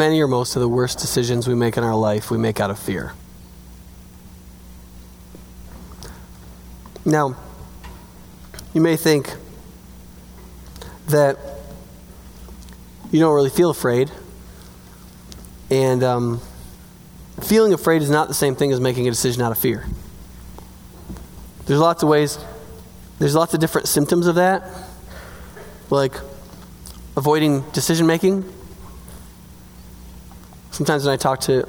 many or most of the worst decisions we make in our life, we make out of fear. Now, you may think that you don't really feel afraid. And um, feeling afraid is not the same thing as making a decision out of fear. There's lots of ways, there's lots of different symptoms of that, like avoiding decision making. Sometimes when I talk to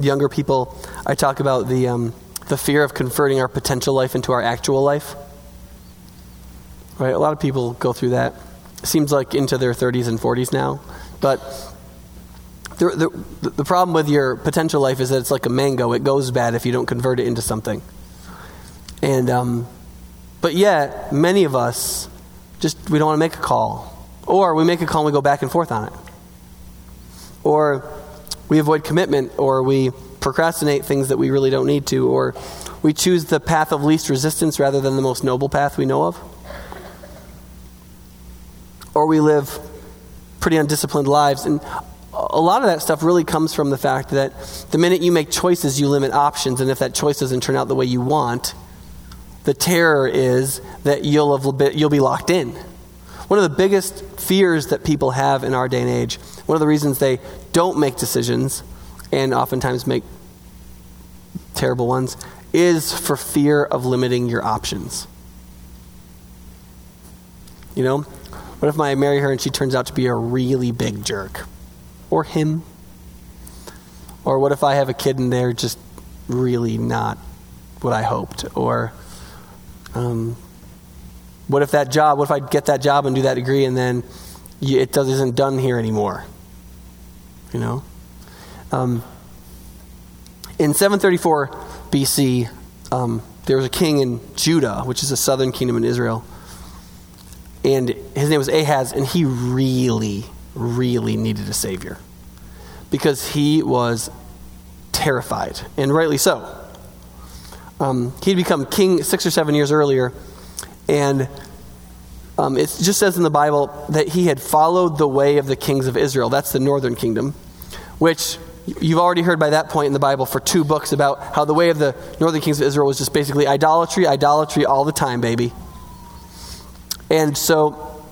younger people, I talk about the, um, the fear of converting our potential life into our actual life. Right? A lot of people go through that. It seems like into their 30s and 40s now. But the, the, the problem with your potential life is that it's like a mango. It goes bad if you don't convert it into something. And, um, but yet, many of us just, we don't want to make a call. Or we make a call and we go back and forth on it. Or we avoid commitment, or we procrastinate things that we really don't need to, or we choose the path of least resistance rather than the most noble path we know of. Or we live pretty undisciplined lives. And a lot of that stuff really comes from the fact that the minute you make choices, you limit options. And if that choice doesn't turn out the way you want, the terror is that you'll, have, you'll be locked in. One of the biggest fears that people have in our day and age, one of the reasons they don't make decisions and oftentimes make terrible ones, is for fear of limiting your options. You know, what if I marry her and she turns out to be a really big jerk? Or him? Or what if I have a kid and they're just really not what I hoped? Or um, what if that job, what if I get that job and do that degree and then it isn't done here anymore? You know? Um, in 734 BC, um, there was a king in Judah, which is a southern kingdom in Israel and his name was Ahaz, and he really, really needed a savior because he was terrified, and rightly so. Um, he'd become king six or seven years earlier, and um, it just says in the Bible that he had followed the way of the kings of Israel. That's the northern kingdom, which you've already heard by that point in the Bible for two books about how the way of the northern kings of Israel was just basically idolatry, idolatry all the time, baby. And so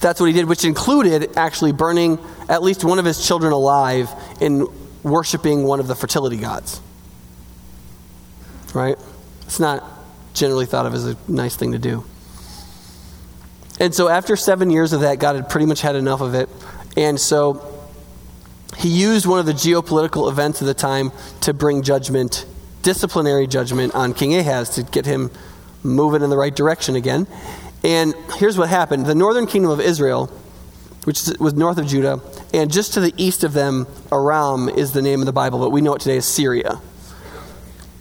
that's what he did, which included actually burning at least one of his children alive in worshiping one of the fertility gods. Right? It's not generally thought of as a nice thing to do. And so after seven years of that, God had pretty much had enough of it. And so he used one of the geopolitical events of the time to bring judgment, disciplinary judgment on King Ahaz to get him moving in the right direction again. And here's what happened the northern kingdom of Israel, which was north of Judah, and just to the east of them, Aram is the name of the Bible, but we know it today as Syria.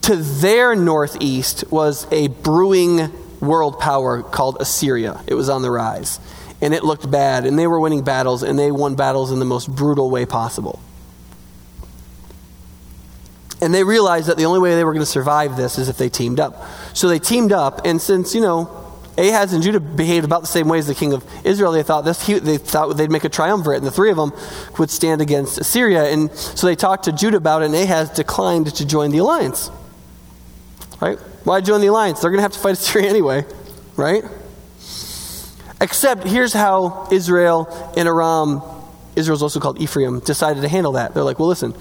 To their northeast was a brewing world power called Assyria. It was on the rise. And it looked bad, and they were winning battles, and they won battles in the most brutal way possible. And they realized that the only way they were going to survive this is if they teamed up. So they teamed up, and since, you know, Ahaz and Judah behaved about the same way as the king of Israel. They thought this, they thought they'd make a triumvirate, and the three of them would stand against Assyria. And so they talked to Judah about it, and Ahaz declined to join the alliance. Right? Why join the alliance? They're going to have to fight Assyria anyway, right? Except here's how Israel and Aram, Israel's also called Ephraim, decided to handle that. They're like, well, listen,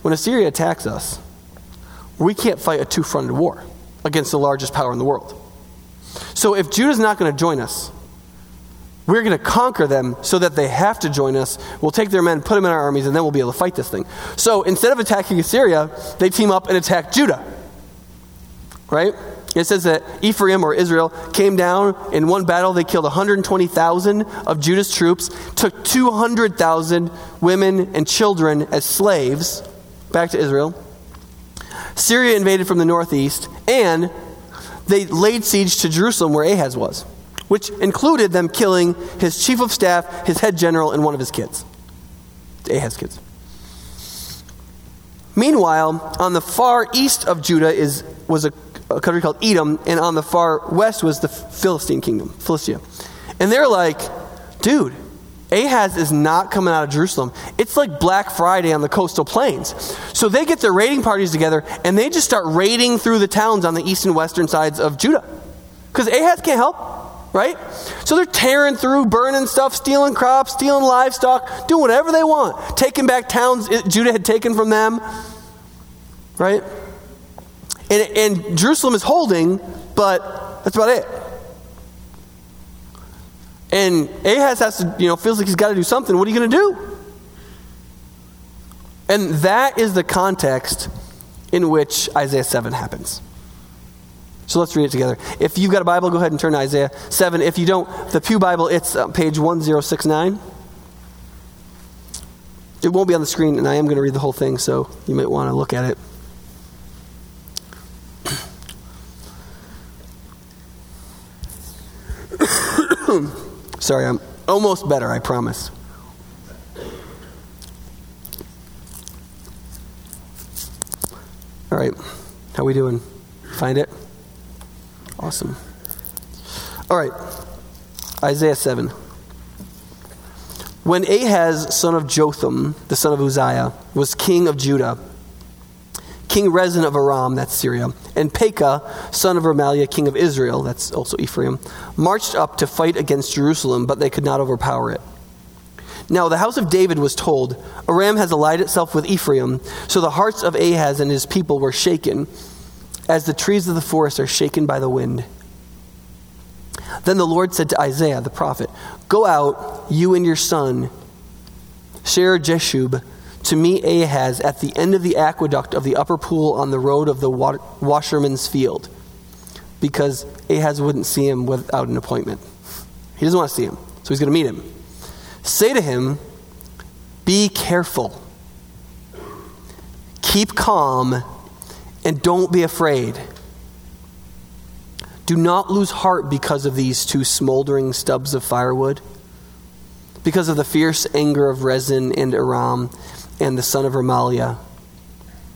when Assyria attacks us, we can't fight a two fronted war against the largest power in the world. So if Judah's not going to join us, we're going to conquer them so that they have to join us. We'll take their men, put them in our armies, and then we'll be able to fight this thing. So instead of attacking Assyria, they team up and attack Judah. Right? It says that Ephraim or Israel came down in one battle. They killed 120,000 of Judah's troops, took 200,000 women and children as slaves back to Israel. Syria invaded from the northeast, and they laid siege to Jerusalem where Ahaz was, which included them killing his chief of staff, his head general, and one of his kids. Ahaz's kids. Meanwhile, on the far east of Judah is, was a, a country called Edom, and on the far west was the Philistine kingdom, Philistia. And they're like, dude, Ahaz is not coming out of Jerusalem. It's like Black Friday on the coastal plains. So they get their raiding parties together and they just start raiding through the towns on the east and western sides of Judah. Because Ahaz can't help, right? So they're tearing through, burning stuff, stealing crops, stealing livestock, doing whatever they want, taking back towns Judah had taken from them, right? And, and Jerusalem is holding, but that's about it. And Ahaz has to, you know, feels like he's got to do something. What are you going to do? And that is the context in which Isaiah 7 happens. So let's read it together. If you've got a Bible, go ahead and turn to Isaiah 7. If you don't, the Pew Bible, it's uh, page 1069. It won't be on the screen, and I am going to read the whole thing, so you might want to look at it. Sorry, I'm almost better, I promise. All right, how we doing? Find it? Awesome. All right, Isaiah 7. When Ahaz, son of Jotham, the son of Uzziah, was king of Judah, King Rezin of Aram, that's Syria, and Pekah, son of Remaliah, king of Israel, that's also Ephraim, marched up to fight against Jerusalem, but they could not overpower it. Now the house of David was told, Aram has allied itself with Ephraim, so the hearts of Ahaz and his people were shaken, as the trees of the forest are shaken by the wind. Then the Lord said to Isaiah the prophet, Go out, you and your son, Shear-Jashub, to meet Ahaz at the end of the aqueduct of the upper pool on the road of the washerman's field because Ahaz wouldn't see him without an appointment. He doesn't want to see him, so he's going to meet him. Say to him, Be careful, keep calm, and don't be afraid. Do not lose heart because of these two smoldering stubs of firewood, because of the fierce anger of Rezin and Aram and the son of Remaliah.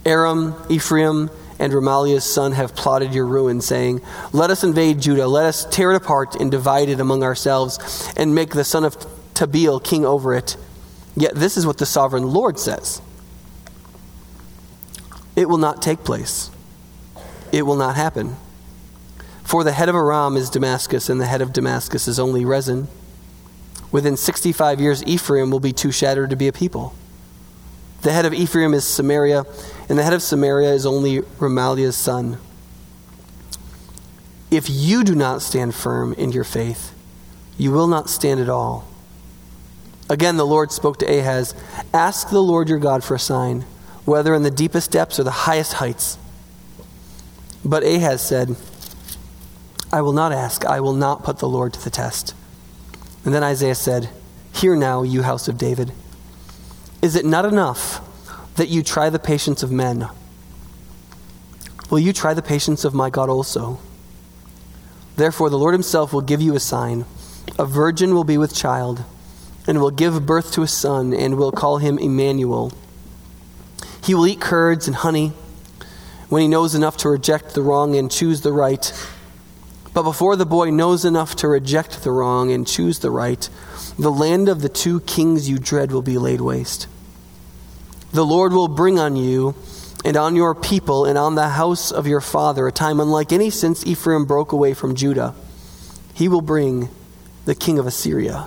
Aram, Ephraim, and Remaliah's son have plotted your ruin, saying, Let us invade Judah, let us tear it apart and divide it among ourselves, and make the son of Tabeel king over it. Yet this is what the sovereign Lord says It will not take place, it will not happen. For the head of Aram is Damascus, and the head of Damascus is only Rezin. Within 65 years, Ephraim will be too shattered to be a people. The head of Ephraim is Samaria, and the head of Samaria is only Remaliah's son. If you do not stand firm in your faith, you will not stand at all. Again, the Lord spoke to Ahaz Ask the Lord your God for a sign, whether in the deepest depths or the highest heights. But Ahaz said, I will not ask, I will not put the Lord to the test. And then Isaiah said, Hear now, you house of David. Is it not enough that you try the patience of men? Will you try the patience of my God also? Therefore, the Lord himself will give you a sign. A virgin will be with child, and will give birth to a son, and will call him Emmanuel. He will eat curds and honey when he knows enough to reject the wrong and choose the right. But before the boy knows enough to reject the wrong and choose the right, the land of the two kings you dread will be laid waste the Lord will bring on you and on your people and on the house of your father a time unlike any since Ephraim broke away from Judah. He will bring the king of Assyria.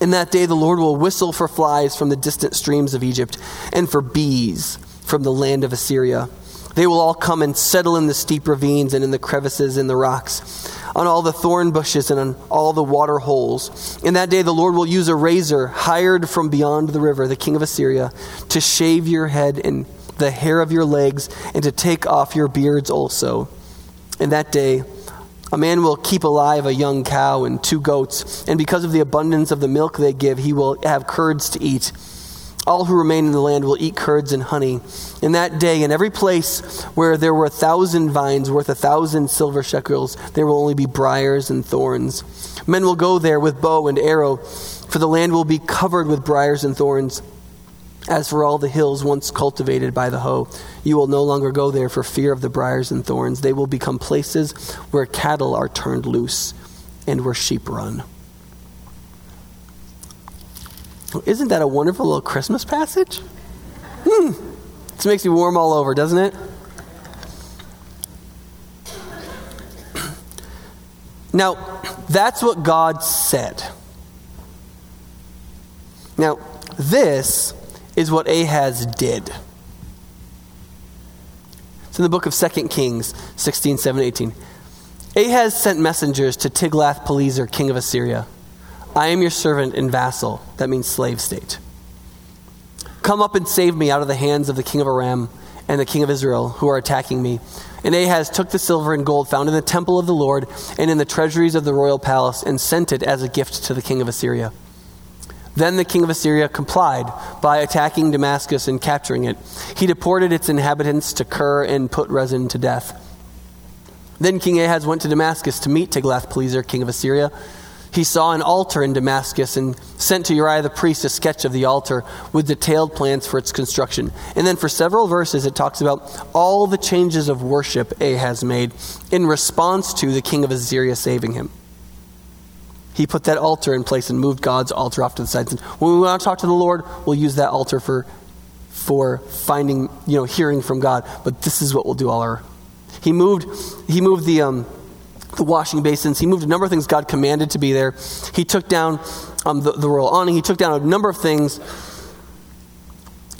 In that day, the Lord will whistle for flies from the distant streams of Egypt and for bees from the land of Assyria. They will all come and settle in the steep ravines and in the crevices in the rocks, on all the thorn bushes and on all the water holes. In that day, the Lord will use a razor hired from beyond the river, the king of Assyria, to shave your head and the hair of your legs and to take off your beards also. In that day, a man will keep alive a young cow and two goats, and because of the abundance of the milk they give, he will have curds to eat. All who remain in the land will eat curds and honey. In that day, in every place where there were a thousand vines worth a thousand silver shekels, there will only be briars and thorns. Men will go there with bow and arrow, for the land will be covered with briars and thorns. As for all the hills once cultivated by the hoe, you will no longer go there for fear of the briars and thorns. They will become places where cattle are turned loose and where sheep run. Isn't that a wonderful little Christmas passage? Hmm. This makes me warm all over, doesn't it? Now, that's what God said. Now, this is what Ahaz did. It's in the book of 2 Kings 16, 7, 18. Ahaz sent messengers to Tiglath-Pileser, king of Assyria. I am your servant and vassal. That means slave state. Come up and save me out of the hands of the king of Aram and the king of Israel, who are attacking me. And Ahaz took the silver and gold found in the temple of the Lord and in the treasuries of the royal palace and sent it as a gift to the king of Assyria. Then the king of Assyria complied by attacking Damascus and capturing it. He deported its inhabitants to Kir and put Rezin to death. Then King Ahaz went to Damascus to meet Tiglath-Pileser, king of Assyria. He saw an altar in Damascus and sent to Uriah the priest a sketch of the altar with detailed plans for its construction. And then for several verses, it talks about all the changes of worship Ahaz made in response to the king of Assyria saving him he put that altar in place and moved God's altar off to the side. And when we want to talk to the Lord, we'll use that altar for, for finding, you know, hearing from God. But this is what we'll do all our. He moved, he moved the, um, the washing basins. He moved a number of things God commanded to be there. He took down um, the, the royal awning. He took down a number of things.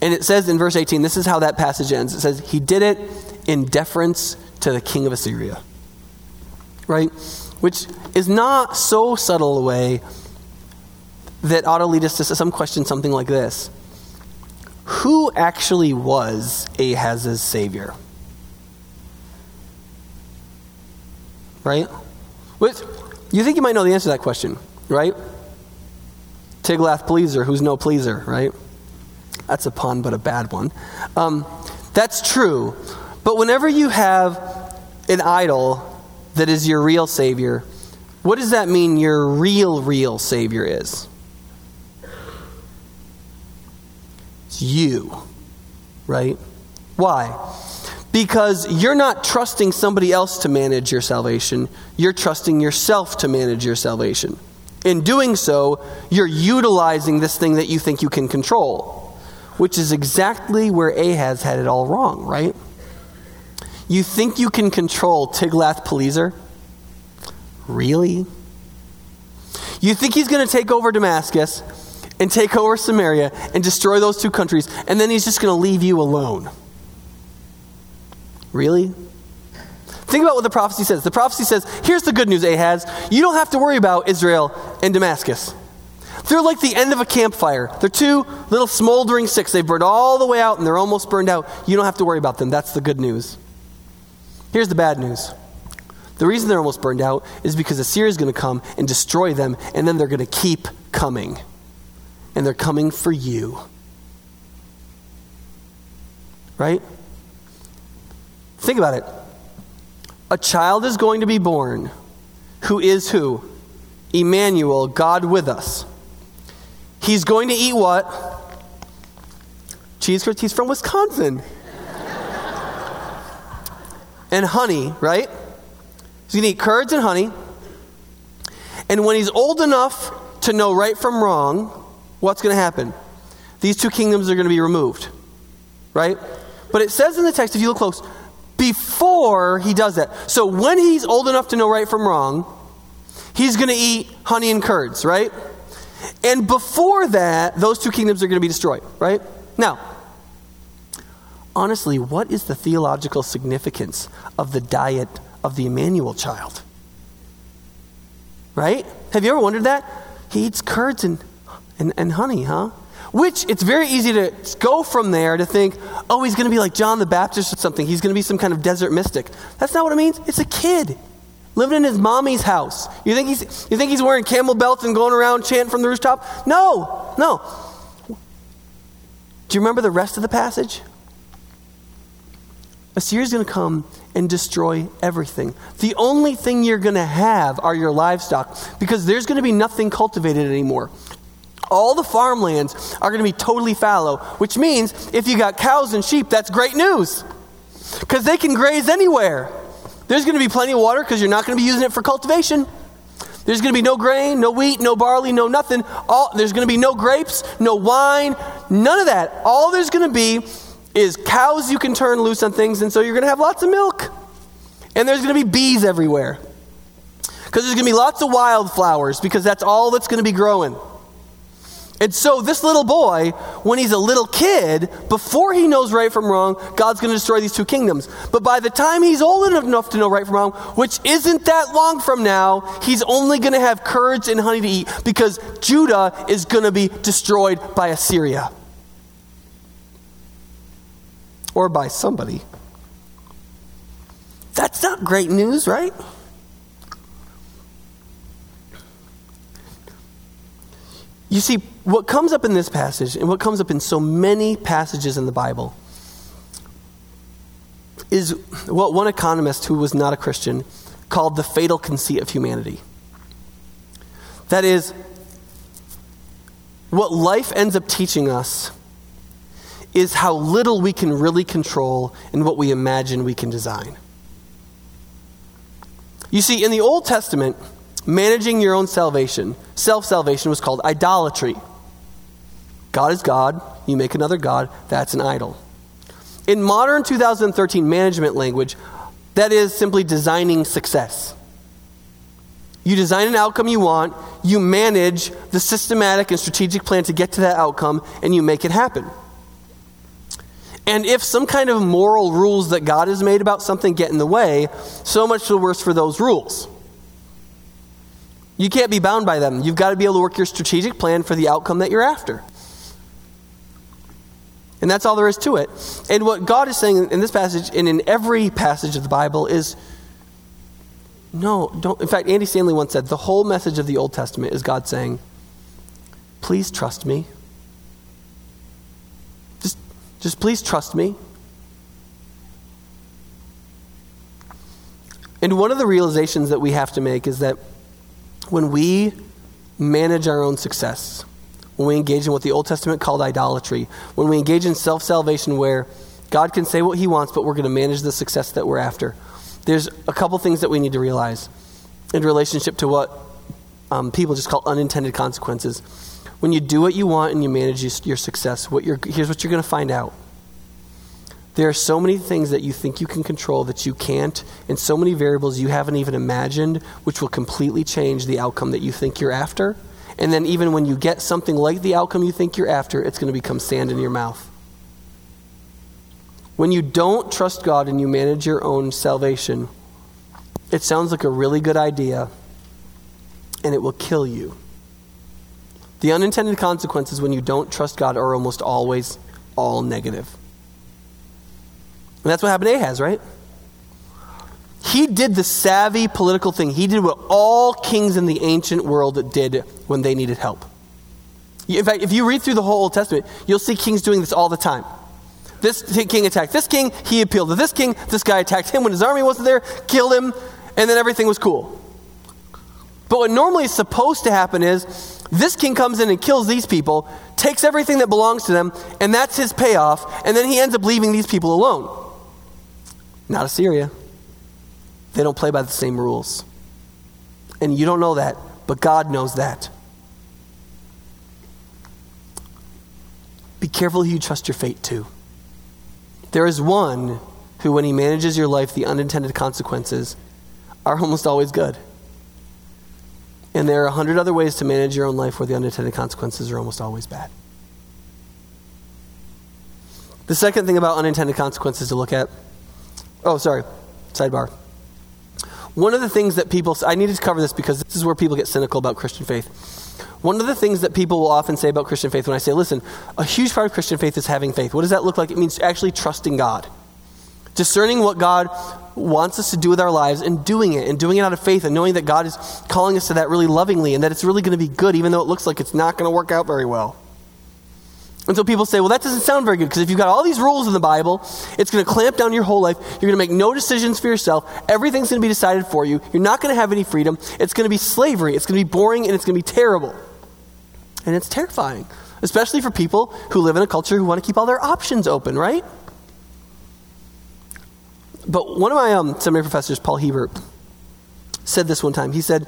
And it says in verse 18, this is how that passage ends. It says, He did it in deference to the king of Assyria. Right? which is not so subtle a way that ought to lead us to some question something like this Who actually was Ahaz's savior? Right? You think you might know the answer to that question, right? Tiglath-Pileser, who's no pleaser, right? That's a pun, but a bad one. Um, that's true. But whenever you have an idol that is your real Savior, what does that mean your real, real Savior is? It's you, right? Why? Because you're not trusting somebody else to manage your salvation, you're trusting yourself to manage your salvation. In doing so, you're utilizing this thing that you think you can control, which is exactly where Ahaz had it all wrong, right? You think you can control Tiglath-Pileser? Really? You think he's going to take over Damascus and take over Samaria and destroy those two countries, and then he's just going to leave you alone? Really? Think about what the prophecy says. The prophecy says, here's the good news, Ahaz. You don't have to worry about Israel and Damascus. They're like the end of a campfire. They're two little smoldering sticks. They've burned all the way out and they're almost burned out. You don't have to worry about them. That's the good news. Here's the bad news. The reason they're almost burned out is because Assyria is going to come and destroy them, and then they're going to keep coming. And they're coming for you. Right? Think about it. A child is going to be born who is who? Emmanuel, God with us. He's going to eat what? Cheese curds. He's from Wisconsin and honey, right? He's going to eat curds and honey. And when he's old enough to know right from wrong, what's going to happen? These two kingdoms are going to be removed, right? But it says in the text, if you look close, before he does that. So when he's old enough to know right from wrong, he's going to eat honey and curds, right? And before that, those two kingdoms are going to be destroyed, right? Now, honestly, what is the theological significance of the diet of the Emmanuel child? Right? Have you ever wondered that? He eats curds and, and, and honey, huh? Which it's very easy to go from there to think, oh, he's going to be like John the Baptist or something. He's going to be some kind of desert mystic. That's not what it means. It's a kid living in his mommy's house. You think he's, you think he's wearing camel belts and going around chanting from the rooftop? No, no. Do you remember the rest of the passage? Assyria is going to come and destroy everything. The only thing you're going to have are your livestock because there's going to be nothing cultivated anymore. All the farmlands are going to be totally fallow, which means if you got cows and sheep, that's great news because they can graze anywhere. There's going to be plenty of water because you're not going to be using it for cultivation. There's going to be no grain, no wheat, no barley, no nothing. All, there's going to be no grapes, no wine, none of that. All there's going to be is cows you can turn loose on things, and so you're going to have lots of milk. And there's going to be bees everywhere. Because there's going to be lots of wildflowers, because that's all that's going to be growing. And so, this little boy, when he's a little kid, before he knows right from wrong, God's going to destroy these two kingdoms. But by the time he's old enough to know right from wrong, which isn't that long from now, he's only going to have curds and honey to eat because Judah is going to be destroyed by Assyria. Or by somebody. That's not great news, right? You see, what comes up in this passage and what comes up in so many passages in the Bible is what one economist who was not a Christian called the fatal conceit of humanity. That is, what life ends up teaching us is how little we can really control and what we imagine we can design. You see, in the Old Testament, managing your own salvation, self salvation, was called idolatry. God is God, you make another God, that's an idol. In modern 2013 management language, that is simply designing success. You design an outcome you want, you manage the systematic and strategic plan to get to that outcome, and you make it happen. And if some kind of moral rules that God has made about something get in the way, so much the worse for those rules. You can't be bound by them. You've got to be able to work your strategic plan for the outcome that you're after. And that's all there is to it. And what God is saying in this passage and in every passage of the Bible is no, don't. In fact, Andy Stanley once said the whole message of the Old Testament is God saying, please trust me. Just, just please trust me. And one of the realizations that we have to make is that when we manage our own success, when we engage in what the Old Testament called idolatry, when we engage in self salvation where God can say what He wants, but we're going to manage the success that we're after, there's a couple things that we need to realize in relationship to what um, people just call unintended consequences. When you do what you want and you manage your success, what here's what you're going to find out. There are so many things that you think you can control that you can't, and so many variables you haven't even imagined, which will completely change the outcome that you think you're after. And then, even when you get something like the outcome you think you're after, it's going to become sand in your mouth. When you don't trust God and you manage your own salvation, it sounds like a really good idea, and it will kill you. The unintended consequences when you don't trust God are almost always all negative. And that's what happened to Ahaz, right? He did the savvy political thing. He did what all kings in the ancient world did when they needed help. In fact, if you read through the whole Old Testament, you'll see kings doing this all the time. This king attacked this king, he appealed to this king, this guy attacked him when his army wasn't there, killed him, and then everything was cool. But what normally is supposed to happen is this king comes in and kills these people, takes everything that belongs to them, and that's his payoff, and then he ends up leaving these people alone. Not Assyria. They don't play by the same rules. And you don't know that, but God knows that. Be careful who you trust your fate to. There is one who, when he manages your life, the unintended consequences are almost always good. And there are a hundred other ways to manage your own life where the unintended consequences are almost always bad. The second thing about unintended consequences to look at Oh, sorry. Sidebar. One of the things that people, I needed to cover this because this is where people get cynical about Christian faith. One of the things that people will often say about Christian faith when I say, listen, a huge part of Christian faith is having faith. What does that look like? It means actually trusting God, discerning what God wants us to do with our lives and doing it, and doing it out of faith, and knowing that God is calling us to that really lovingly, and that it's really going to be good, even though it looks like it's not going to work out very well. And so people say, well, that doesn't sound very good because if you've got all these rules in the Bible, it's going to clamp down your whole life. You're going to make no decisions for yourself. Everything's going to be decided for you. You're not going to have any freedom. It's going to be slavery. It's going to be boring and it's going to be terrible. And it's terrifying, especially for people who live in a culture who want to keep all their options open, right? But one of my um, seminary professors, Paul Hiebert, said this one time. He said,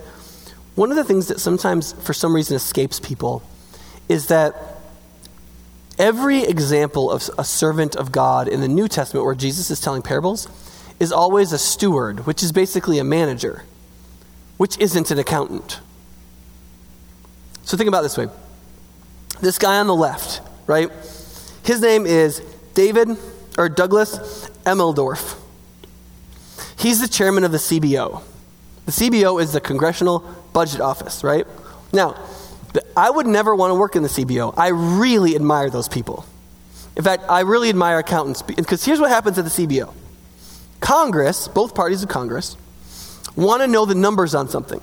One of the things that sometimes, for some reason, escapes people is that every example of a servant of God in the New Testament where Jesus is telling parables is always a steward, which is basically a manager, which isn't an accountant. So think about this way this guy on the left, right? His name is David or Douglas Elmendorf. He's the chairman of the CBO. The CBO is the Congressional Budget Office, right? Now, I would never want to work in the CBO. I really admire those people. In fact, I really admire accountants because here's what happens at the CBO Congress, both parties of Congress, want to know the numbers on something.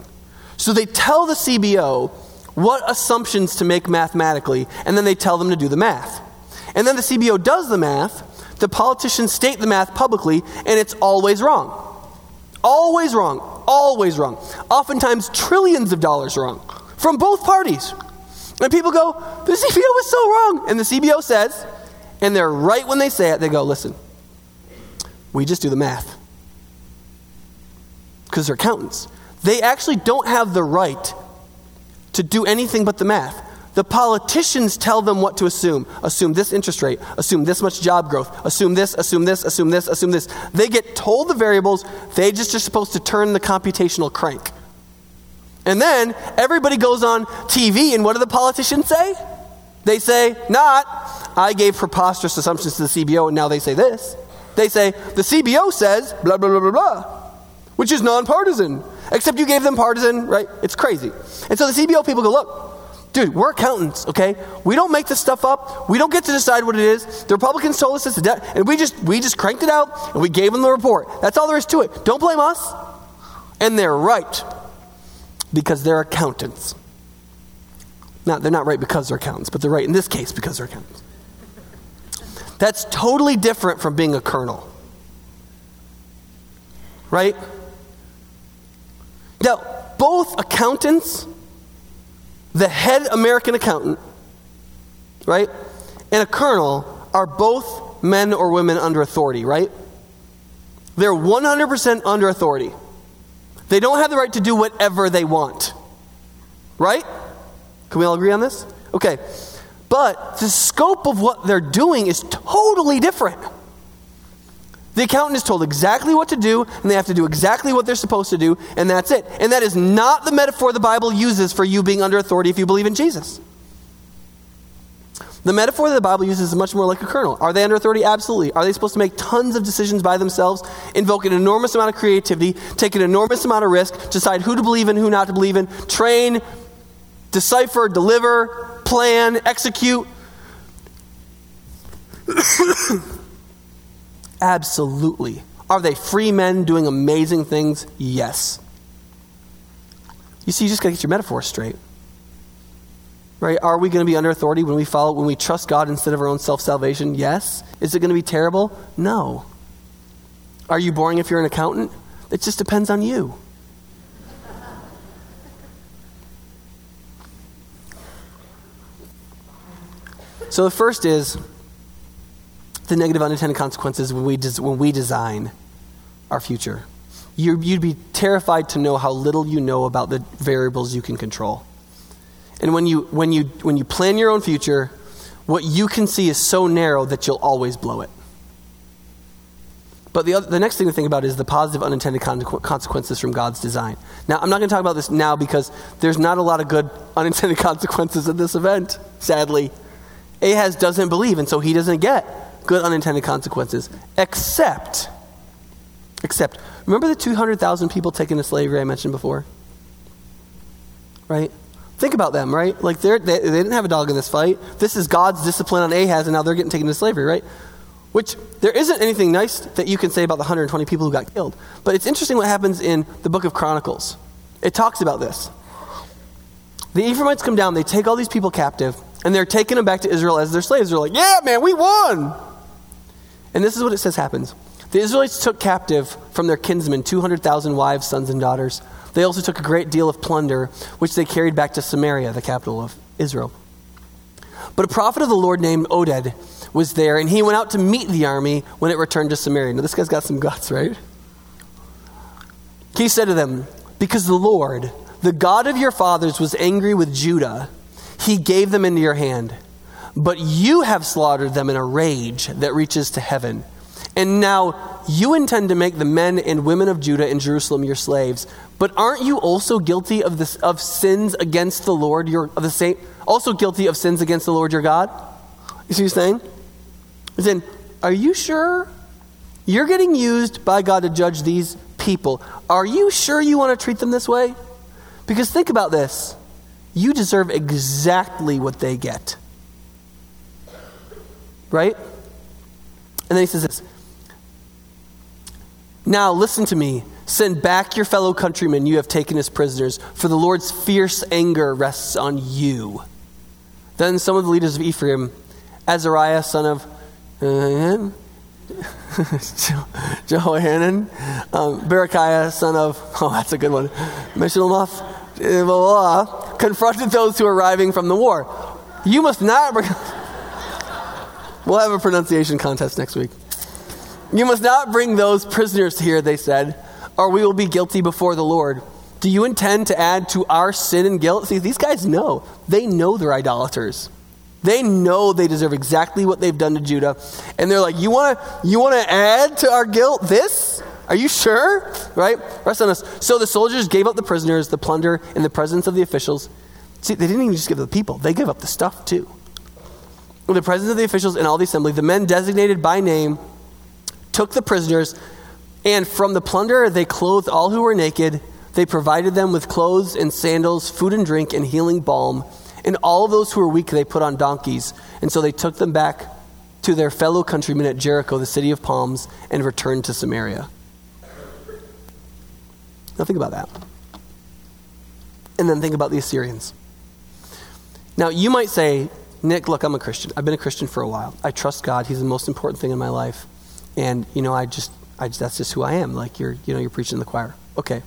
So they tell the CBO what assumptions to make mathematically, and then they tell them to do the math. And then the CBO does the math, the politicians state the math publicly, and it's always wrong. Always wrong. Always wrong. Oftentimes, trillions of dollars wrong from both parties. And people go, the CBO was so wrong. And the CBO says, and they're right when they say it, they go, listen, we just do the math. Because they're accountants. They actually don't have the right to do anything but the math. The politicians tell them what to assume. Assume this interest rate, assume this much job growth, assume this, assume this, assume this, assume this. They get told the variables, they just are supposed to turn the computational crank. And then everybody goes on TV, and what do the politicians say? They say, not, I gave preposterous assumptions to the CBO, and now they say this. They say, the CBO says, blah, blah, blah, blah, blah, which is nonpartisan. Except you gave them partisan, right? It's crazy. And so the CBO people go, look, dude, we're accountants, okay? We don't make this stuff up. We don't get to decide what it is. The Republicans told us it's a debt, and we just we just cranked it out and we gave them the report. That's all there is to it. Don't blame us. And they're right because they're accountants. Now, they're not right because they're accountants, but they're right in this case because they're accountants. That's totally different from being a colonel. Right? Now, both accountants, the head American accountant, right, and a colonel are both men or women under authority, right? They're 100% under authority. They don't have the right to do whatever they want. Right? Can we all agree on this? Okay. But the scope of what they're doing is totally different. The accountant is told exactly what to do, and they have to do exactly what they're supposed to do, and that's it. And that is not the metaphor the Bible uses for you being under authority if you believe in Jesus. The metaphor that the Bible uses is much more like a colonel. Are they under authority? Absolutely. Are they supposed to make tons of decisions by themselves, invoke an enormous amount of creativity, take an enormous amount of risk, decide who to believe in, who not to believe in, train, decipher, deliver, plan, execute? Absolutely. Are they free men doing amazing things? Yes. You see, you just got to get your metaphor straight. Right? Are we going to be under authority when we follow, when we trust God instead of our own self salvation? Yes. Is it going to be terrible? No. Are you boring if you're an accountant? It just depends on you. So the first is the negative unintended consequences when we, des- when we design our future. you you'd be terrified to know how little you know about the variables you can control. And when you, when, you, when you plan your own future, what you can see is so narrow that you'll always blow it. But the, other, the next thing to think about is the positive unintended consequences from God's design. Now, I'm not going to talk about this now because there's not a lot of good unintended consequences of this event, sadly. Ahaz doesn't believe, and so he doesn't get good unintended consequences. Except, except, remember the 200,000 people taken to slavery I mentioned before? Right? Think about them, right? Like they, they didn't have a dog in this fight. This is God's discipline on Ahaz, and now they're getting taken to slavery, right? Which there isn't anything nice that you can say about the 120 people who got killed. But it's interesting what happens in the book of Chronicles. It talks about this. The Ephraimites come down, they take all these people captive, and they're taking them back to Israel as their slaves. They're like, yeah, man, we won. And this is what it says happens. The Israelites took captive from their kinsmen 200,000 wives, sons, and daughters. They also took a great deal of plunder, which they carried back to Samaria, the capital of Israel. But a prophet of the Lord named Oded was there, and he went out to meet the army when it returned to Samaria. Now, this guy's got some guts, right? He said to them, Because the Lord, The God of your fathers was angry with Judah. He gave them into your hand. But you have slaughtered them in a rage that reaches to heaven. And now you intend to make the men and women of Judah and Jerusalem your slaves. But aren't you also guilty of, this, of sins against the Lord, your, of the same, also guilty of sins against the Lord your God? You see what he's saying? He's saying, Are you sure you're getting used by God to judge these people? Are you sure you want to treat them this way? Because think about this you deserve exactly what they get. Right? And then he says this Now listen to me. Send back your fellow countrymen you have taken as prisoners, for the Lord's fierce anger rests on you. Then some of the leaders of Ephraim, Azariah, son of uh, Jehohanan, um, Berechiah, son of, oh, that's a good one, Meshillemoth, uh, confronted those who were arriving from the war. You must not we'll have a pronunciation contest next week. You must not bring those prisoners here, they said, or we will be guilty before the Lord. Do you intend to add to our sin and guilt? See, these guys know. They know they're idolaters. They know they deserve exactly what they've done to Judah. And they're like, You want to you wanna add to our guilt this? Are you sure? Right? Rest on us. So the soldiers gave up the prisoners, the plunder, in the presence of the officials. See, they didn't even just give the people, they gave up the stuff too. In the presence of the officials and all the assembly, the men designated by name took the prisoners, and from the plunder they clothed all who were naked. They provided them with clothes and sandals, food and drink, and healing balm. And all those who were weak they put on donkeys. And so they took them back to their fellow countrymen at Jericho, the city of palms, and returned to Samaria. Now think about that. And then think about the Assyrians. Now, you might say, Nick, look, I'm a Christian. I've been a Christian for a while. I trust God. He's the most important thing in my life. And, you know, I just, I just that's just who I am. Like you're, you know, you're preaching in the choir. Okay.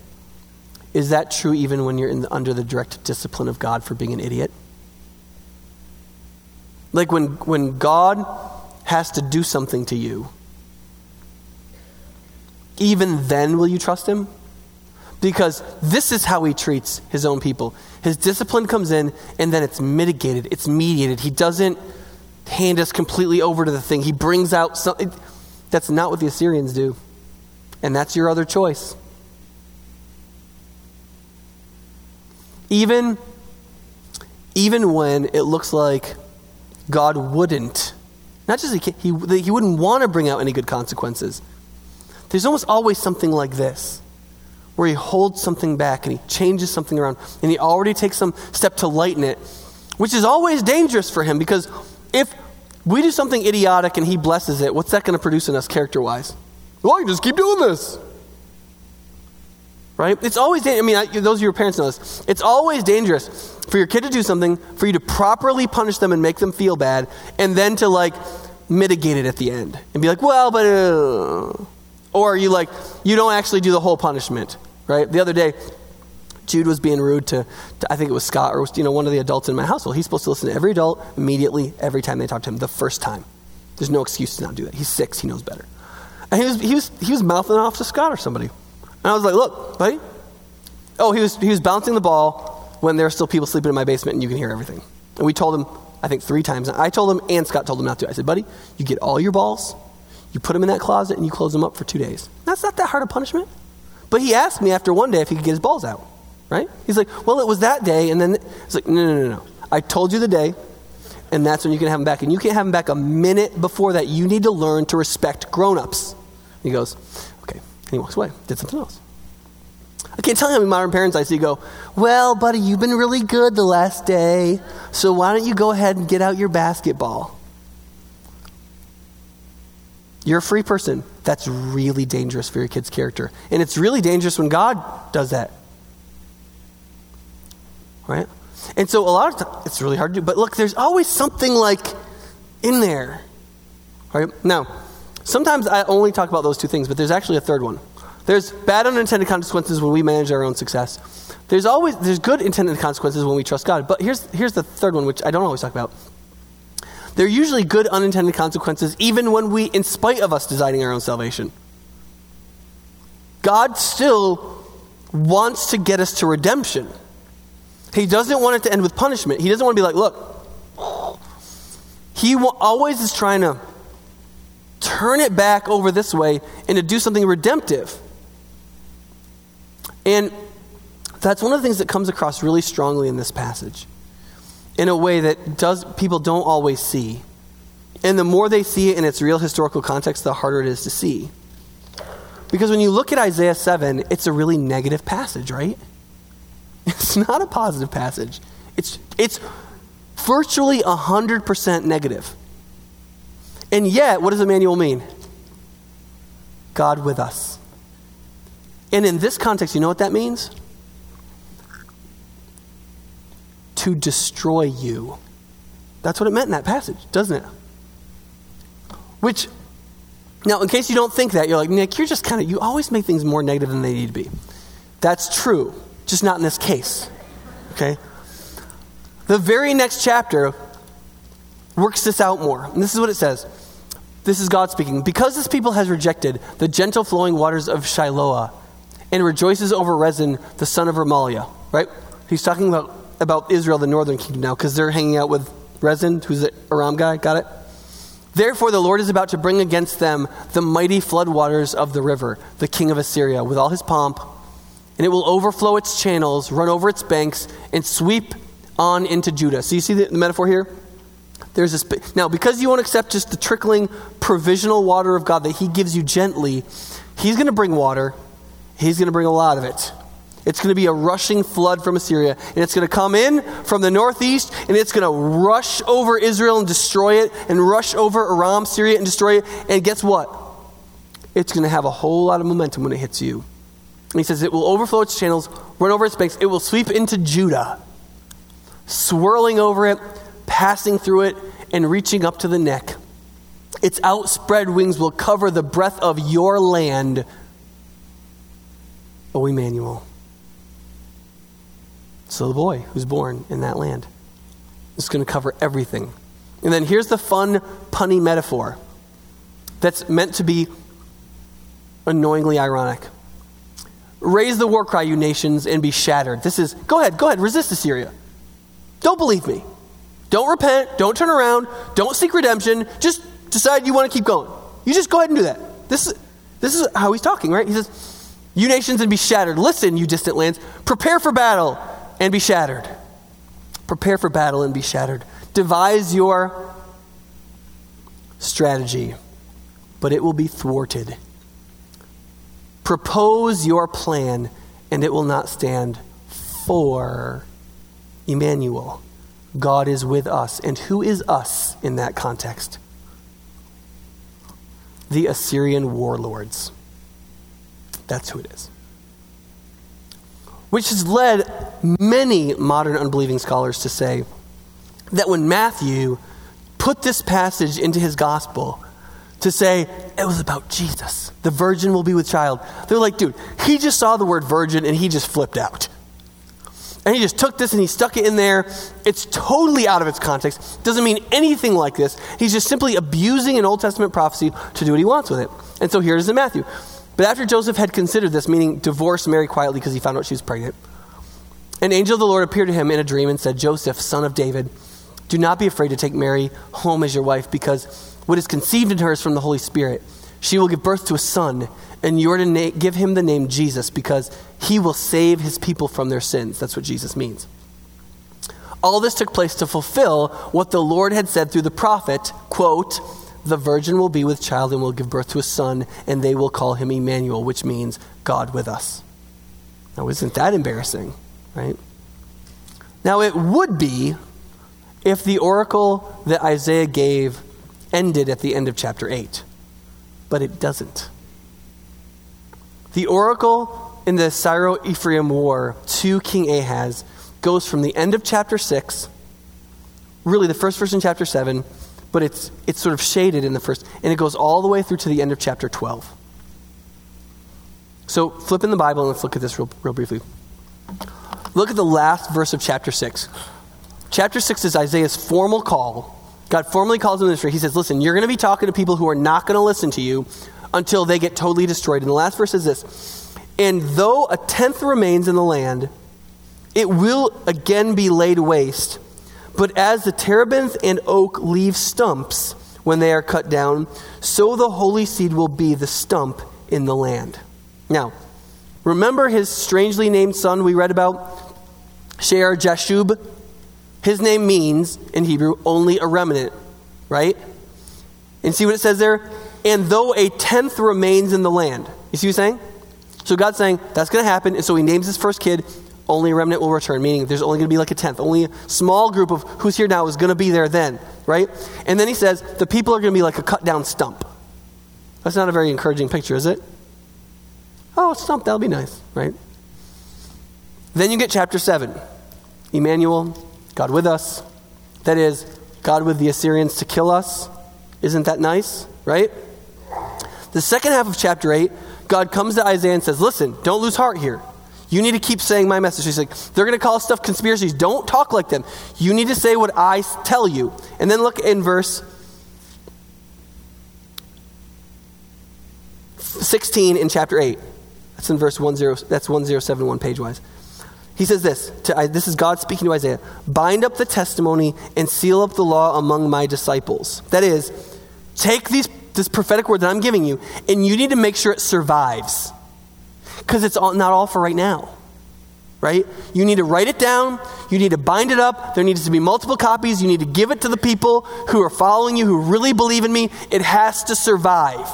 Is that true even when you're the, under the direct discipline of God for being an idiot? Like when, when God has to do something to you, even then will you trust him? Because this is how he treats his own people. His discipline comes in and then it's mitigated, it's mediated. He doesn't hand us completely over to the thing, he brings out something. That's not what the Assyrians do. And that's your other choice. Even, even when it looks like God wouldn't. Not just he, he, he wouldn't want to bring out any good consequences. There's almost always something like this, where he holds something back and he changes something around, and he already takes some step to lighten it, which is always dangerous for him because if we do something idiotic and he blesses it, what's that going to produce in us character wise? Well, you just keep doing this. Right? It's always, I mean, I, those of your parents know this. It's always dangerous for your kid to do something, for you to properly punish them and make them feel bad, and then to like mitigate it at the end and be like, well, but. Uh, or you like, you don't actually do the whole punishment, right? The other day, Jude was being rude to, to, I think it was Scott or you know one of the adults in my household. He's supposed to listen to every adult immediately every time they talk to him the first time. There's no excuse to not do that. He's six. He knows better. And he was he was he was mouthing off to Scott or somebody, and I was like, "Look, buddy." Oh, he was he was bouncing the ball when there are still people sleeping in my basement and you can hear everything. And we told him, I think three times. I told him and Scott told him not to. I said, buddy, you get all your balls, you put them in that closet, and you close them up for two days. That's not that hard a punishment. But he asked me after one day if he could get his balls out, right? He's like, well, it was that day, and then it's like, no, no, no, no. I told you the day, and that's when you can have them back. And you can't have them back a minute before that. You need to learn to respect grown ups. He goes, okay. And he walks away, did something else. I can't tell you how many modern parents I see go, Well, buddy, you've been really good the last day, so why don't you go ahead and get out your basketball? You're a free person. That's really dangerous for your kid's character. And it's really dangerous when God does that. Right? And so a lot of times, it's really hard to do. But look, there's always something like in there. Right? Now, sometimes I only talk about those two things, but there's actually a third one. There's bad unintended consequences when we manage our own success. There's always there's good intended consequences when we trust God. But here's here's the third one, which I don't always talk about. There are usually good unintended consequences, even when we, in spite of us designing our own salvation. God still wants to get us to redemption. He doesn't want it to end with punishment. He doesn't want to be like, look, he always is trying to turn it back over this way and to do something redemptive. And that's one of the things that comes across really strongly in this passage in a way that does people don't always see. And the more they see it in its real historical context, the harder it is to see. Because when you look at Isaiah 7, it's a really negative passage, right? It's not a positive passage. It's, it's virtually 100% negative. And yet, what does Emmanuel mean? God with us. And in this context, you know what that means? To destroy you. That's what it meant in that passage, doesn't it? Which, now, in case you don't think that, you're like, Nick, you're just kind of, you always make things more negative than they need to be. That's true, just not in this case. Okay? The very next chapter works this out more. And this is what it says. This is God speaking. Because this people has rejected the gentle flowing waters of Shiloah and rejoices over Rezin, the son of Remaliah. Right? He's talking about, about Israel, the northern kingdom now, because they're hanging out with Rezin, who's the Aram guy. Got it? Therefore, the Lord is about to bring against them the mighty floodwaters of the river, the king of Assyria, with all his pomp, and it will overflow its channels, run over its banks, and sweep on into Judah. So you see the, the metaphor here? There's this now because you won't accept just the trickling provisional water of God that He gives you gently, He's going to bring water. He's going to bring a lot of it. It's going to be a rushing flood from Assyria, and it's going to come in from the northeast, and it's going to rush over Israel and destroy it, and rush over Aram, Syria, and destroy it. And guess what? It's going to have a whole lot of momentum when it hits you. He says it will overflow its channels, run over its banks. It will sweep into Judah swirling over it, passing through it, and reaching up to the neck. Its outspread wings will cover the breadth of your land, O Emmanuel. So the boy who's born in that land is going to cover everything. And then here's the fun, punny metaphor that's meant to be annoyingly ironic. Raise the war cry, you nations, and be shattered. This is, go ahead, go ahead, resist Assyria. Don't believe me. Don't repent. Don't turn around. Don't seek redemption. Just decide you want to keep going. You just go ahead and do that. This is, this is how he's talking, right? He says, You nations and be shattered. Listen, you distant lands. Prepare for battle and be shattered. Prepare for battle and be shattered. Devise your strategy, but it will be thwarted. Propose your plan, and it will not stand for Emmanuel. God is with us. And who is us in that context? The Assyrian warlords. That's who it is. Which has led many modern unbelieving scholars to say that when Matthew put this passage into his gospel, to say it was about Jesus, the virgin will be with child, they're like, dude, he just saw the word virgin and he just flipped out. And he just took this and he stuck it in there. It's totally out of its context. Doesn't mean anything like this. He's just simply abusing an Old Testament prophecy to do what he wants with it. And so here it is in Matthew. But after Joseph had considered this, meaning divorce Mary quietly because he found out she was pregnant, an angel of the Lord appeared to him in a dream and said, Joseph, son of David, do not be afraid to take Mary home as your wife, because what is conceived in her is from the Holy Spirit. She will give birth to a son, and you are to na- give him the name Jesus, because he will save his people from their sins. That's what Jesus means. All this took place to fulfill what the Lord had said through the prophet, quote, the virgin will be with child and will give birth to a son, and they will call him Emmanuel, which means God with us. Now, isn't that embarrassing, right? Now, it would be if the oracle that Isaiah gave ended at the end of chapter 8, but it doesn't. The oracle in the Syro Ephraim war to King Ahaz goes from the end of chapter 6, really the first verse in chapter 7, but it's, it's sort of shaded in the first, and it goes all the way through to the end of chapter 12. So flip in the Bible and let's look at this real, real briefly. Look at the last verse of chapter 6. Chapter 6 is Isaiah's formal call. God formally calls him to ministry. He says, Listen, you're going to be talking to people who are not going to listen to you until they get totally destroyed. And the last verse is this and though a tenth remains in the land, it will again be laid waste. But as the terebinth and oak leave stumps when they are cut down, so the holy seed will be the stump in the land. Now, remember his strangely named son we read about, Shear Jashub? His name means, in Hebrew, only a remnant, right? And see what it says there? And though a tenth remains in the land. You see what he's saying? So God's saying that's going to happen. And so he names his first kid, only a remnant will return, meaning there's only going to be like a tenth. Only a small group of who's here now is going to be there then, right? And then he says the people are going to be like a cut down stump. That's not a very encouraging picture, is it? Oh, stump, that'll be nice, right? Then you get chapter 7. Emmanuel, God with us. That is, God with the Assyrians to kill us. Isn't that nice, right? The second half of chapter 8, God comes to Isaiah and says, Listen, don't lose heart here. You need to keep saying my message. He's like, they're going to call stuff conspiracies. Don't talk like them. You need to say what I tell you. And then look in verse 16 in chapter 8. That's in verse 10, that's 1071 page wise. He says this, to, this is God speaking to Isaiah Bind up the testimony and seal up the law among my disciples. That is, take these, this prophetic word that I'm giving you, and you need to make sure it survives. Because it's all, not all for right now. Right? You need to write it down. You need to bind it up. There needs to be multiple copies. You need to give it to the people who are following you, who really believe in me. It has to survive.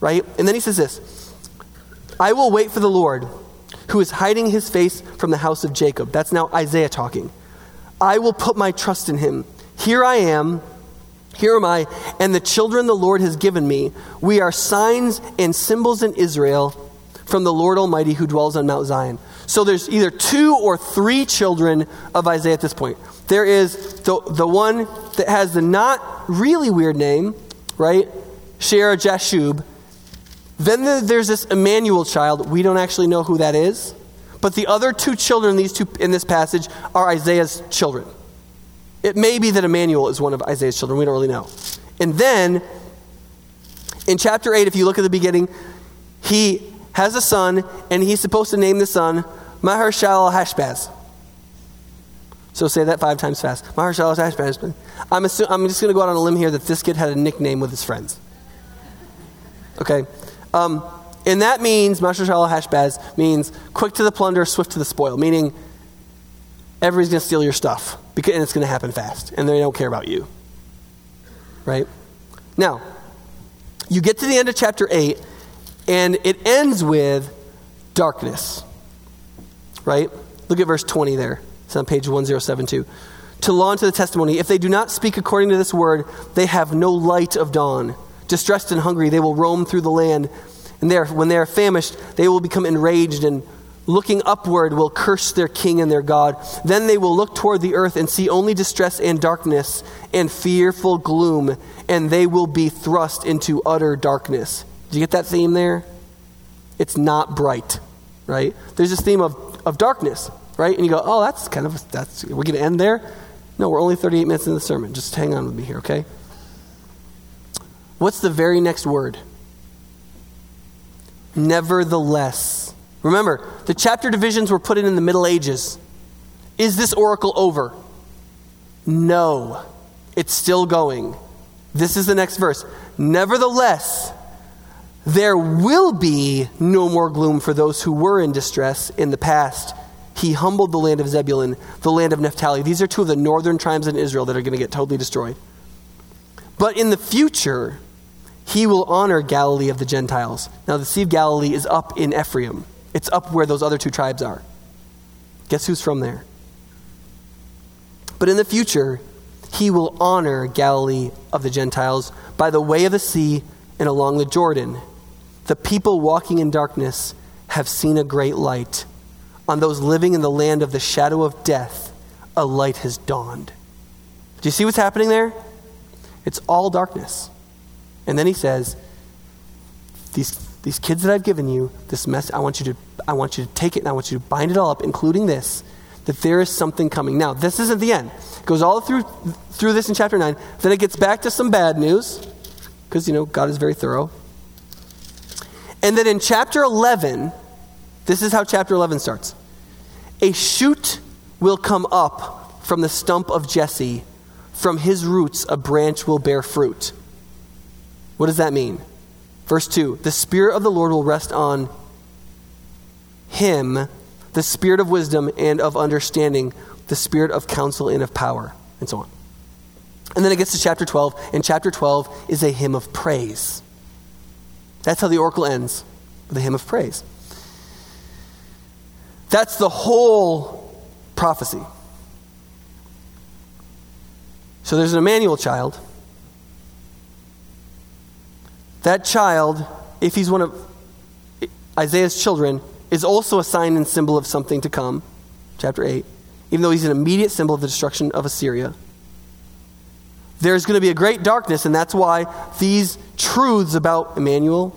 Right? And then he says this I will wait for the Lord who is hiding his face from the house of Jacob. That's now Isaiah talking. I will put my trust in him. Here I am. Here am I, and the children the Lord has given me. We are signs and symbols in Israel from the Lord Almighty who dwells on Mount Zion. So there's either two or three children of Isaiah at this point. There is the, the one that has the not really weird name, right? Shear Jashub, then there's this Emmanuel child. We don't actually know who that is. But the other two children these two, in this passage are Isaiah's children. It may be that Emmanuel is one of Isaiah's children. We don't really know. And then in chapter 8, if you look at the beginning, he has a son, and he's supposed to name the son Maher-shalal Hashbaz. So say that five times fast. Maher-shalal Hashbaz. I'm, assu- I'm just going to go out on a limb here that this kid had a nickname with his friends. Okay? Um, and that means, Mashashal Hashbaz means quick to the plunder, swift to the spoil, meaning everybody's going to steal your stuff because, and it's going to happen fast, and they don't care about you. Right? Now, you get to the end of chapter 8, and it ends with darkness. Right? Look at verse 20 there. It's on page 1072. To law and to the testimony, if they do not speak according to this word, they have no light of dawn. Distressed and hungry, they will roam through the land. And they are, when they are famished, they will become enraged and looking upward will curse their king and their God. Then they will look toward the earth and see only distress and darkness and fearful gloom, and they will be thrust into utter darkness. Do you get that theme there? It's not bright, right? There's this theme of, of darkness, right? And you go, oh, that's kind of, that's, we're going to end there? No, we're only 38 minutes in the sermon. Just hang on with me here, okay? What's the very next word? Nevertheless. Remember, the chapter divisions were put in in the Middle Ages. Is this oracle over? No. It's still going. This is the next verse. Nevertheless, there will be no more gloom for those who were in distress in the past. He humbled the land of Zebulun, the land of Naphtali. These are two of the northern tribes in Israel that are going to get totally destroyed. But in the future, he will honor Galilee of the Gentiles. Now, the Sea of Galilee is up in Ephraim, it's up where those other two tribes are. Guess who's from there? But in the future, he will honor Galilee of the Gentiles by the way of the sea and along the Jordan. The people walking in darkness have seen a great light. On those living in the land of the shadow of death, a light has dawned. Do you see what's happening there? It's all darkness. And then he says, these, these kids that I've given you, this mess, I want you to I want you to take it and I want you to bind it all up, including this, that there is something coming. Now, this isn't the end. It goes all through through this in chapter 9. Then it gets back to some bad news, because you know, God is very thorough. And then in chapter 11, this is how chapter 11 starts. A shoot will come up from the stump of Jesse. From his roots, a branch will bear fruit. What does that mean? Verse 2 The Spirit of the Lord will rest on him, the Spirit of wisdom and of understanding, the Spirit of counsel and of power, and so on. And then it gets to chapter 12, and chapter 12 is a hymn of praise. That's how the oracle ends with a hymn of praise. That's the whole prophecy. So there's an Emmanuel child. That child, if he's one of Isaiah's children, is also a sign and symbol of something to come, chapter 8, even though he's an immediate symbol of the destruction of Assyria. There's going to be a great darkness, and that's why these truths about Emmanuel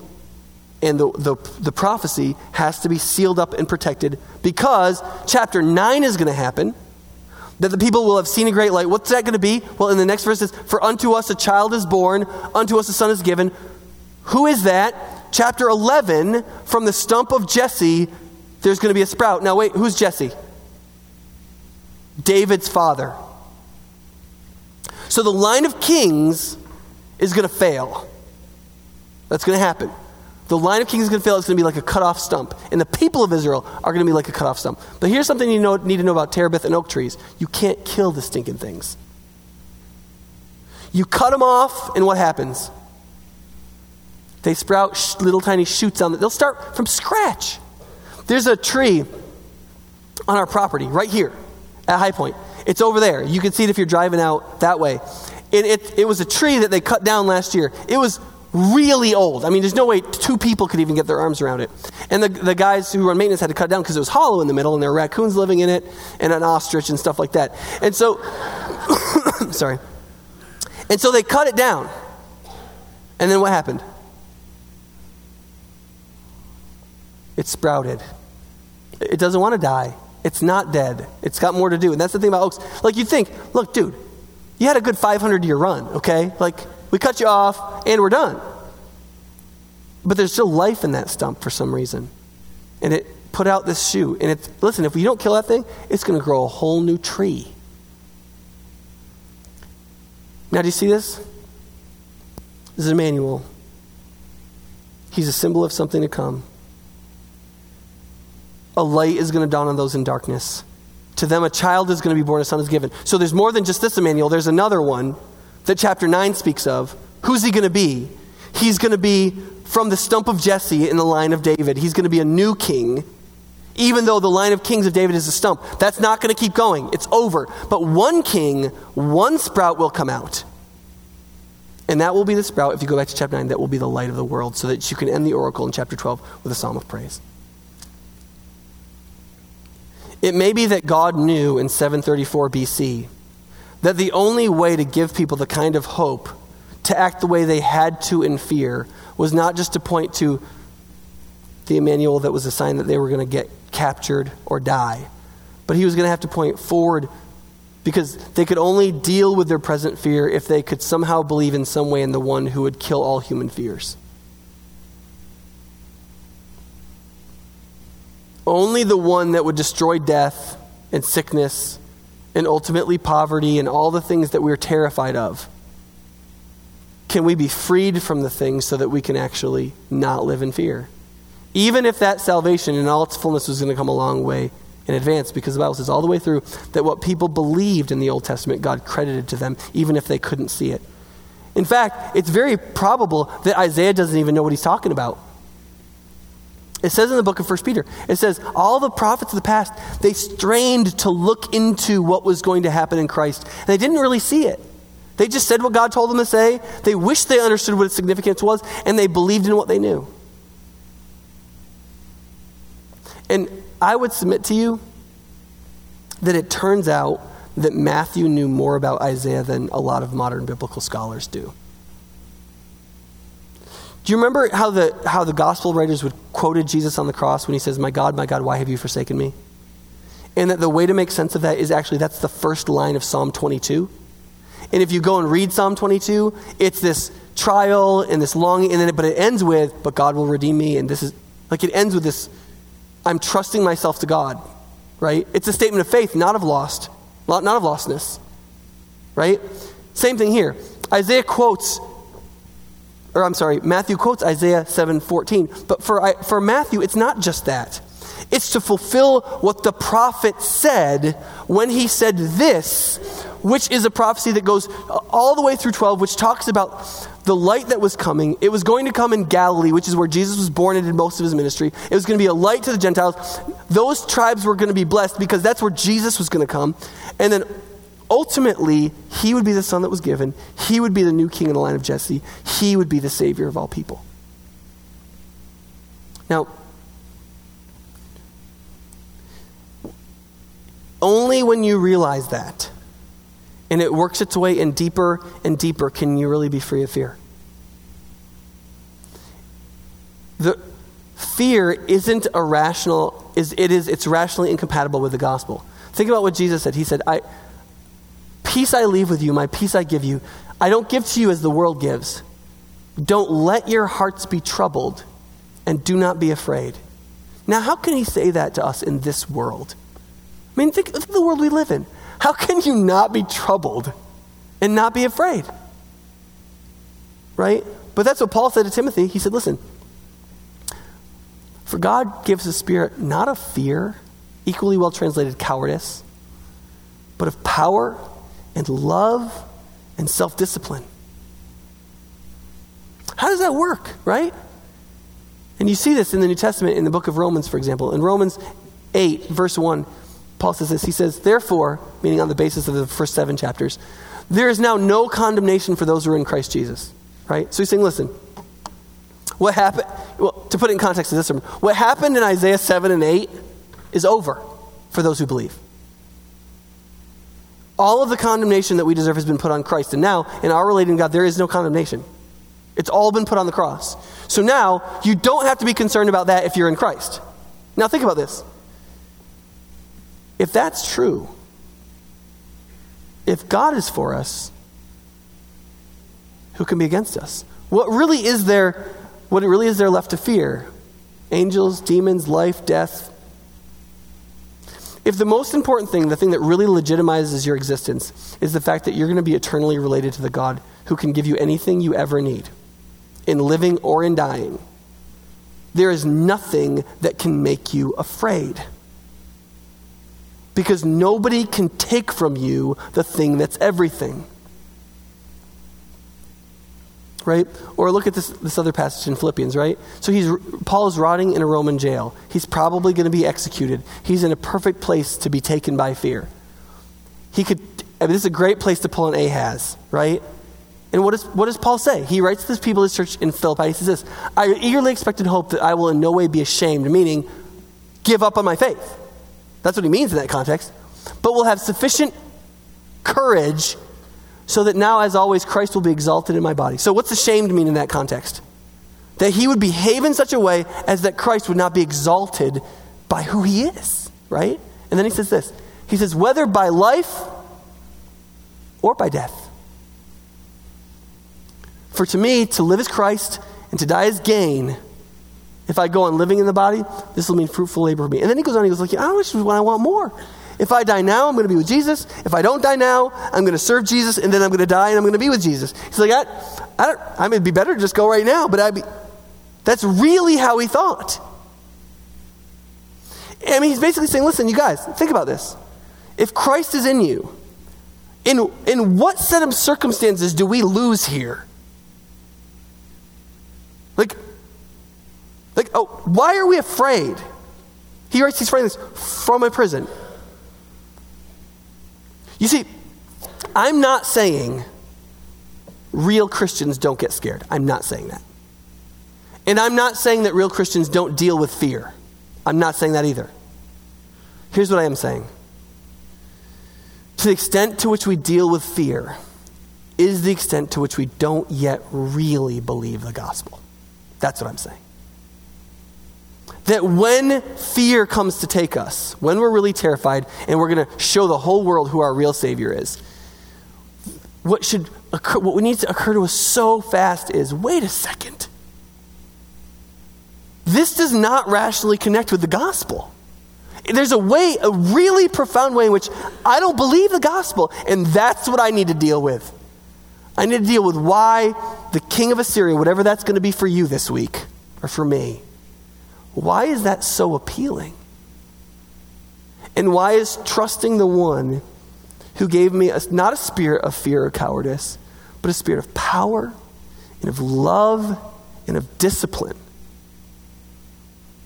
and the, the, the prophecy has to be sealed up and protected because chapter 9 is going to happen. That the people will have seen a great light. What's that going to be? Well, in the next verse, says, For unto us a child is born, unto us a son is given. Who is that? Chapter 11, from the stump of Jesse, there's going to be a sprout. Now, wait, who's Jesse? David's father. So the line of kings is going to fail. That's going to happen. The line of kings is going to fail. It's going to be like a cut off stump. And the people of Israel are going to be like a cut off stump. But here's something you know, need to know about terebinth and oak trees you can't kill the stinking things. You cut them off, and what happens? They sprout sh- little tiny shoots on them. They'll start from scratch. There's a tree on our property right here at High Point. It's over there. You can see it if you're driving out that way. It, it, it was a tree that they cut down last year. It was really old. I mean, there's no way two people could even get their arms around it. And the, the guys who run maintenance had to cut down because it was hollow in the middle and there were raccoons living in it and an ostrich and stuff like that. And so, sorry. And so they cut it down. And then what happened? It sprouted. It doesn't want to die. It's not dead. It's got more to do. And that's the thing about oaks. Like you think, look, dude, you had a good 500 year run, okay? Like, we cut you off and we're done. But there's still life in that stump for some reason. And it put out this shoot. And it's, listen, if we don't kill that thing, it's going to grow a whole new tree. Now, do you see this? This is Emmanuel. He's a symbol of something to come. A light is going to dawn on those in darkness. To them, a child is going to be born, a son is given. So there's more than just this Emmanuel, there's another one that chapter 9 speaks of. Who's he going to be? He's going to be from the stump of Jesse in the line of David. He's going to be a new king, even though the line of kings of David is a stump. That's not going to keep going. It's over. But one king, one sprout will come out. And that will be the sprout, if you go back to chapter 9, that will be the light of the world, so that you can end the oracle in chapter 12 with a psalm of praise. It may be that God knew in 734 BC that the only way to give people the kind of hope to act the way they had to in fear was not just to point to the Emmanuel that was a sign that they were going to get captured or die, but he was going to have to point forward because they could only deal with their present fear if they could somehow believe in some way in the one who would kill all human fears. Only the one that would destroy death and sickness and ultimately poverty and all the things that we're terrified of? Can we be freed from the things so that we can actually not live in fear? Even if that salvation in all its fullness was going to come a long way in advance, because the Bible says all the way through that what people believed in the Old Testament, God credited to them, even if they couldn't see it. In fact, it's very probable that Isaiah doesn't even know what he's talking about. It says in the book of 1 Peter, it says, all the prophets of the past, they strained to look into what was going to happen in Christ, and they didn't really see it. They just said what God told them to say. They wished they understood what its significance was, and they believed in what they knew. And I would submit to you that it turns out that Matthew knew more about Isaiah than a lot of modern biblical scholars do. Do you remember how the, how the gospel writers would quoted Jesus on the cross when he says, My God, my God, why have you forsaken me? And that the way to make sense of that is actually that's the first line of Psalm 22. And if you go and read Psalm 22, it's this trial and this longing, and then it, but it ends with, But God will redeem me. And this is like it ends with this I'm trusting myself to God. right? It's a statement of faith, not of lost, not of lostness, right? Same thing here. Isaiah quotes, or I'm sorry, Matthew quotes Isaiah 7:14. But for, for Matthew, it's not just that. It's to fulfill what the prophet said when he said this, which is a prophecy that goes all the way through 12, which talks about the light that was coming. It was going to come in Galilee, which is where Jesus was born and did most of his ministry. It was going to be a light to the Gentiles. Those tribes were going to be blessed because that's where Jesus was going to come. And then ultimately, he would be the son that was given. He would be the new king in the line of Jesse. He would be the savior of all people. Now, Only when you realize that and it works its way in deeper and deeper can you really be free of fear. The fear isn't irrational, is it is it's rationally incompatible with the gospel. Think about what Jesus said. He said, I peace I leave with you, my peace I give you. I don't give to you as the world gives. Don't let your hearts be troubled and do not be afraid. Now, how can he say that to us in this world? I mean, think of the world we live in. How can you not be troubled and not be afraid? Right? But that's what Paul said to Timothy. He said, listen, for God gives a spirit not of fear, equally well translated cowardice, but of power and love and self discipline. How does that work, right? And you see this in the New Testament in the book of Romans, for example. In Romans 8, verse 1, Paul says this. He says, Therefore, meaning on the basis of the first seven chapters, there is now no condemnation for those who are in Christ Jesus. Right? So he's saying, listen, what happened, well, to put it in context of this what happened in Isaiah 7 and 8 is over for those who believe. All of the condemnation that we deserve has been put on Christ. And now, in our relating to God, there is no condemnation. It's all been put on the cross. So now, you don't have to be concerned about that if you're in Christ. Now, think about this. If that's true, if God is for us, who can be against us? What really is there, what really is there left to fear? Angels, demons, life, death. If the most important thing, the thing that really legitimizes your existence, is the fact that you're going to be eternally related to the God who can give you anything you ever need, in living or in dying, there is nothing that can make you afraid because nobody can take from you the thing that's everything. Right? Or look at this, this other passage in Philippians, right? So he's Paul is rotting in a Roman jail. He's probably going to be executed. He's in a perfect place to be taken by fear. He could I mean, this is a great place to pull an Ahaz, right? And what, is, what does Paul say? He writes to this people, his church in Philippi. He says this I eagerly expect and hope that I will in no way be ashamed, meaning give up on my faith. That's what he means in that context. But will have sufficient courage so that now, as always, Christ will be exalted in my body. So, what's ashamed mean in that context? That he would behave in such a way as that Christ would not be exalted by who he is, right? And then he says this He says, whether by life or by death. For to me, to live is Christ and to die is gain. If I go on living in the body, this will mean fruitful labor for me. And then he goes on, he goes, like, I wish when I want more. If I die now, I'm going to be with Jesus. If I don't die now, I'm going to serve Jesus, and then I'm going to die and I'm going to be with Jesus. He's like, I, I don't, I mean, it'd be better to just go right now, but I'd be, that's really how he thought. I mean, he's basically saying, listen, you guys, think about this. If Christ is in you, in, in what set of circumstances do we lose here? Like, like, oh, why are we afraid? He writes these phrases from a prison. You see, I'm not saying real Christians don't get scared. I'm not saying that. And I'm not saying that real Christians don't deal with fear. I'm not saying that either. Here's what I am saying to the extent to which we deal with fear is the extent to which we don't yet really believe the gospel. That's what I'm saying that when fear comes to take us, when we're really terrified and we're going to show the whole world who our real Savior is, what should occur, what needs to occur to us so fast is wait a second. This does not rationally connect with the gospel. There's a way, a really profound way in which I don't believe the gospel, and that's what I need to deal with. I need to deal with why the king of Assyria, whatever that's going to be for you this week or for me, why is that so appealing? And why is trusting the one who gave me a, not a spirit of fear or cowardice, but a spirit of power and of love and of discipline?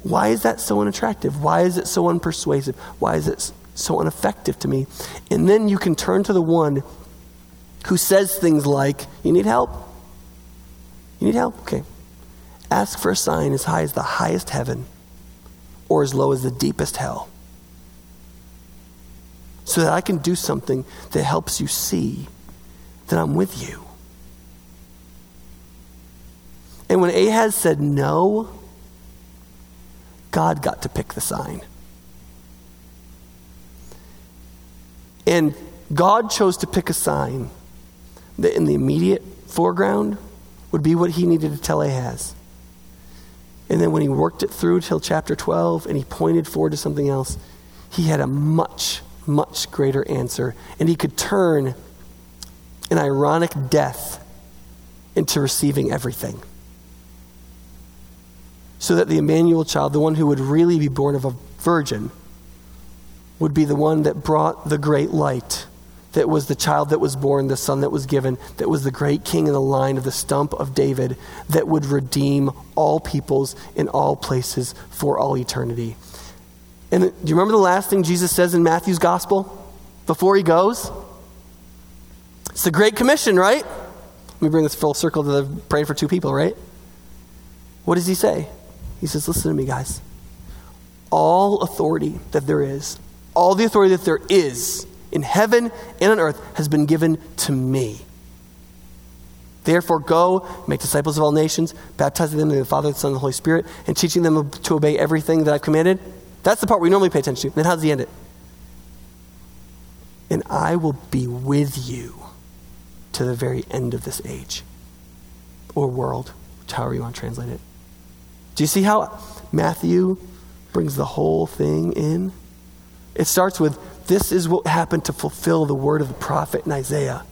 Why is that so unattractive? Why is it so unpersuasive? Why is it so ineffective to me? And then you can turn to the one who says things like, You need help? You need help? Okay. Ask for a sign as high as the highest heaven or as low as the deepest hell. So that I can do something that helps you see that I'm with you. And when Ahaz said no, God got to pick the sign. And God chose to pick a sign that in the immediate foreground would be what he needed to tell Ahaz. And then when he worked it through till chapter 12 and he pointed forward to something else, he had a much, much greater answer. And he could turn an ironic death into receiving everything. So that the Emmanuel child, the one who would really be born of a virgin, would be the one that brought the great light that was the child that was born, the son that was given, that was the great king in the line of the stump of David that would redeem all peoples in all places for all eternity. And do you remember the last thing Jesus says in Matthew's gospel before he goes? It's the Great Commission, right? Let me bring this full circle to the praying for two people, right? What does he say? He says, Listen to me, guys. All authority that there is, all the authority that there is in heaven and on earth has been given to me. Therefore, go, make disciples of all nations, baptizing them in the Father, the Son, and the Holy Spirit, and teaching them to obey everything that I've commanded. That's the part we normally pay attention to. Then how does he end it? And I will be with you to the very end of this age or world, however you want to translate it. Do you see how Matthew brings the whole thing in? It starts with this is what happened to fulfill the word of the prophet in Isaiah.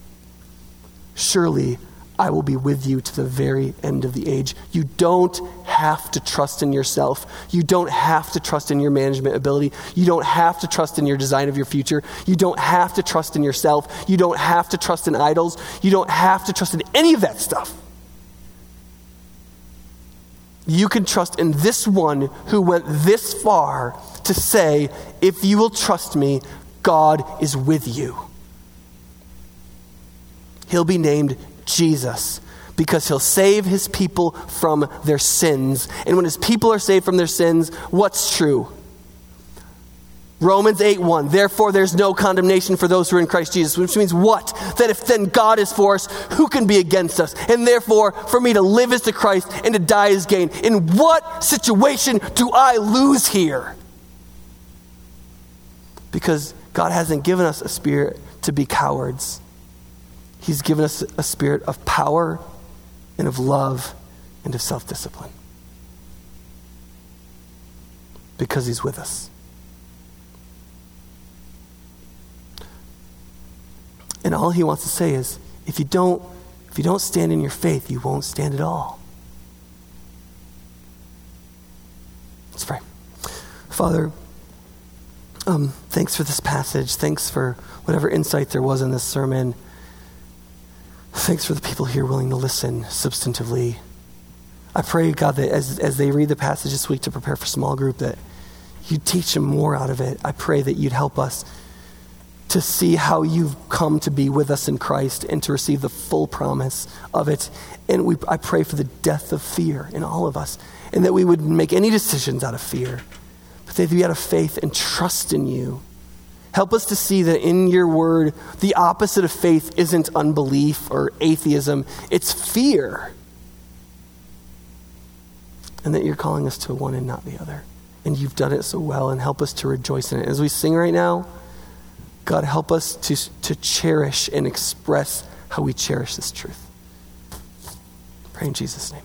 Surely I will be with you to the very end of the age. You don't have to trust in yourself. You don't have to trust in your management ability. You don't have to trust in your design of your future. You don't have to trust in yourself. You don't have to trust in idols. You don't have to trust in any of that stuff. You can trust in this one who went this far to say, if you will trust me, God is with you. He'll be named Jesus because he'll save his people from their sins. And when his people are saved from their sins, what's true? Romans 8 1. Therefore, there's no condemnation for those who are in Christ Jesus, which means what? That if then God is for us, who can be against us? And therefore, for me to live is to Christ and to die is gain. In what situation do I lose here? Because God hasn't given us a spirit to be cowards. He's given us a spirit of power and of love and of self discipline. Because He's with us. And all He wants to say is if you don't, if you don't stand in your faith, you won't stand at all. Let's pray. Father, um, thanks for this passage. Thanks for whatever insight there was in this sermon. Thanks for the people here willing to listen substantively. I pray, God, that as, as they read the passage this week to prepare for small group, that you teach them more out of it. I pray that you'd help us to see how you've come to be with us in Christ and to receive the full promise of it. And we, I pray for the death of fear in all of us, and that we would make any decisions out of fear but that we out of faith and trust in you. Help us to see that in your word, the opposite of faith isn't unbelief or atheism, it's fear. And that you're calling us to one and not the other. And you've done it so well, and help us to rejoice in it. As we sing right now, God, help us to, to cherish and express how we cherish this truth. Pray in Jesus' name.